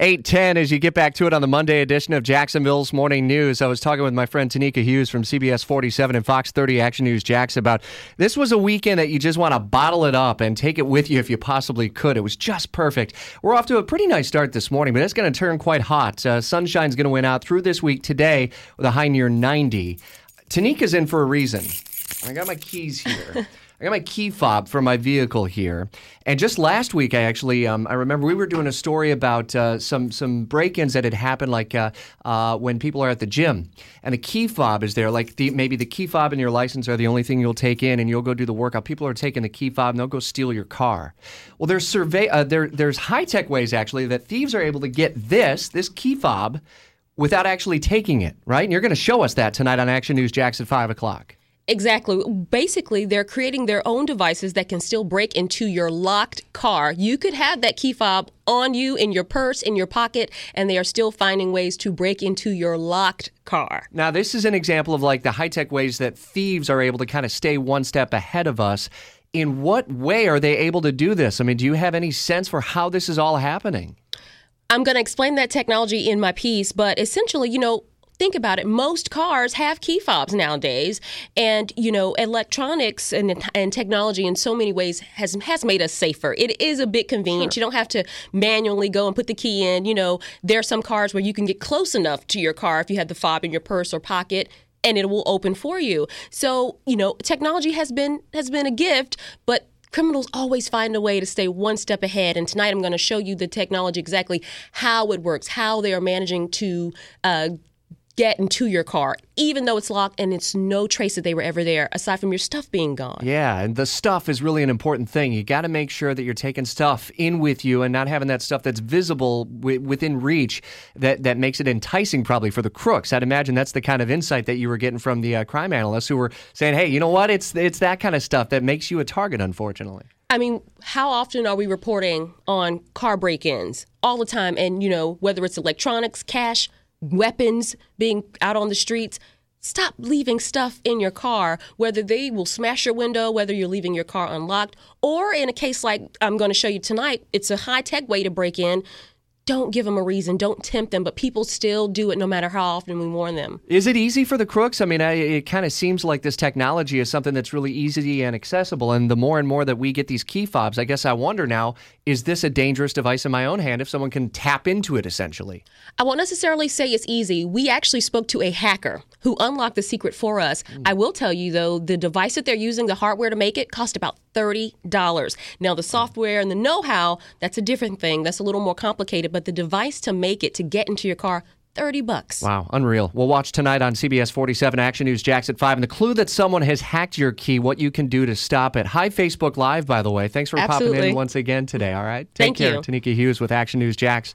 810 as you get back to it on the Monday edition of Jacksonville's Morning News. I was talking with my friend Tenikka Hughes from CBS 47 and Fox 30 Action News Jax about this was a weekend that you just want to bottle it up and take it with you if you possibly could. It was just perfect. We're off to a pretty nice start this morning, but it's going to turn quite hot. Uh, sunshine's going to win out through this week today with a high near 90. Tenikka's in for a reason. I got my keys here. I got my key fob for my vehicle here, and just last week, I actually um, I remember we were doing a story about uh, some some break-ins that had happened, like uh, uh, when people are at the gym, and the key fob is there. Like the, maybe the key fob and your license are the only thing you'll take in, and you'll go do the workout. People are taking the key fob and they'll go steal your car. Well, there's survey uh, there there's high tech ways actually that thieves are able to get this this key fob without actually taking it. Right, and you're going to show us that tonight on Action News Jax at five o'clock. Exactly. Basically, they're creating their own devices that can still break into your locked car. You could have that key fob on you, in your purse, in your pocket, and they are still finding ways to break into your locked car. Now, this is an example of like the high tech ways that thieves are able to kind of stay one step ahead of us. In what way are they able to do this? I mean, do you have any sense for how this is all happening? I'm going to explain that technology in my piece, but essentially, you know, think about it most cars have key fobs nowadays. And you know electronics and, and technology in so many ways has has made us safer. It is a bit convenient. Sure. you don't have to manually go and put the key in. You know there are some cars where you can get close enough to your car if you have the fob in your purse or pocket and it will open for you. So you know technology has been has been a gift but criminals always find a way to stay one step ahead. And tonight I'm going to show you the technology exactly how it works, how they are managing to uh, get into your car, even though it's locked and it's no trace that they were ever there, aside from your stuff being gone. Yeah, and the stuff is really an important thing. You got to make sure that you're taking stuff in with you and not having that stuff that's visible w- within reach that, that makes it enticing, probably, for the crooks. I'd imagine that's the kind of insight that you were getting from the uh, crime analysts who were saying, hey, you know what? It's, it's that kind of stuff that makes you a target, unfortunately. I mean, how often are we reporting on car break ins? All the time. And, you know, whether it's electronics, cash, weapons being out on the streets. Stop leaving stuff in your car, whether they will smash your window, whether you're leaving your car unlocked, or in a case like I'm going to show you tonight, it's a high tech way to break in don't give them a reason. Don't tempt them. But people still do it no matter how often we warn them. Is it easy for the crooks? I mean, I, it kind of seems like this technology is something that's really easy and accessible. And the more and more that we get these key fobs, I guess I wonder now is this a dangerous device in my own hand if someone can tap into it essentially? I won't necessarily say it's easy. We actually spoke to a hacker who unlocked the secret for us. Mm. I will tell you, though, the device that they're using, the hardware to make it, cost about $30. Now, the software and the know how, that's a different thing. That's a little more complicated. But the device to make it, to get into your car, 30 bucks. Wow, unreal. We'll watch tonight on CBS 47 Action News Jax at 5. And the clue that someone has hacked your key, what you can do to stop it. Hi, Facebook Live, by the way. Thanks for Absolutely. popping in once again today, all right? Take Thank care. You. Tenikka Hughes with Action News Jax.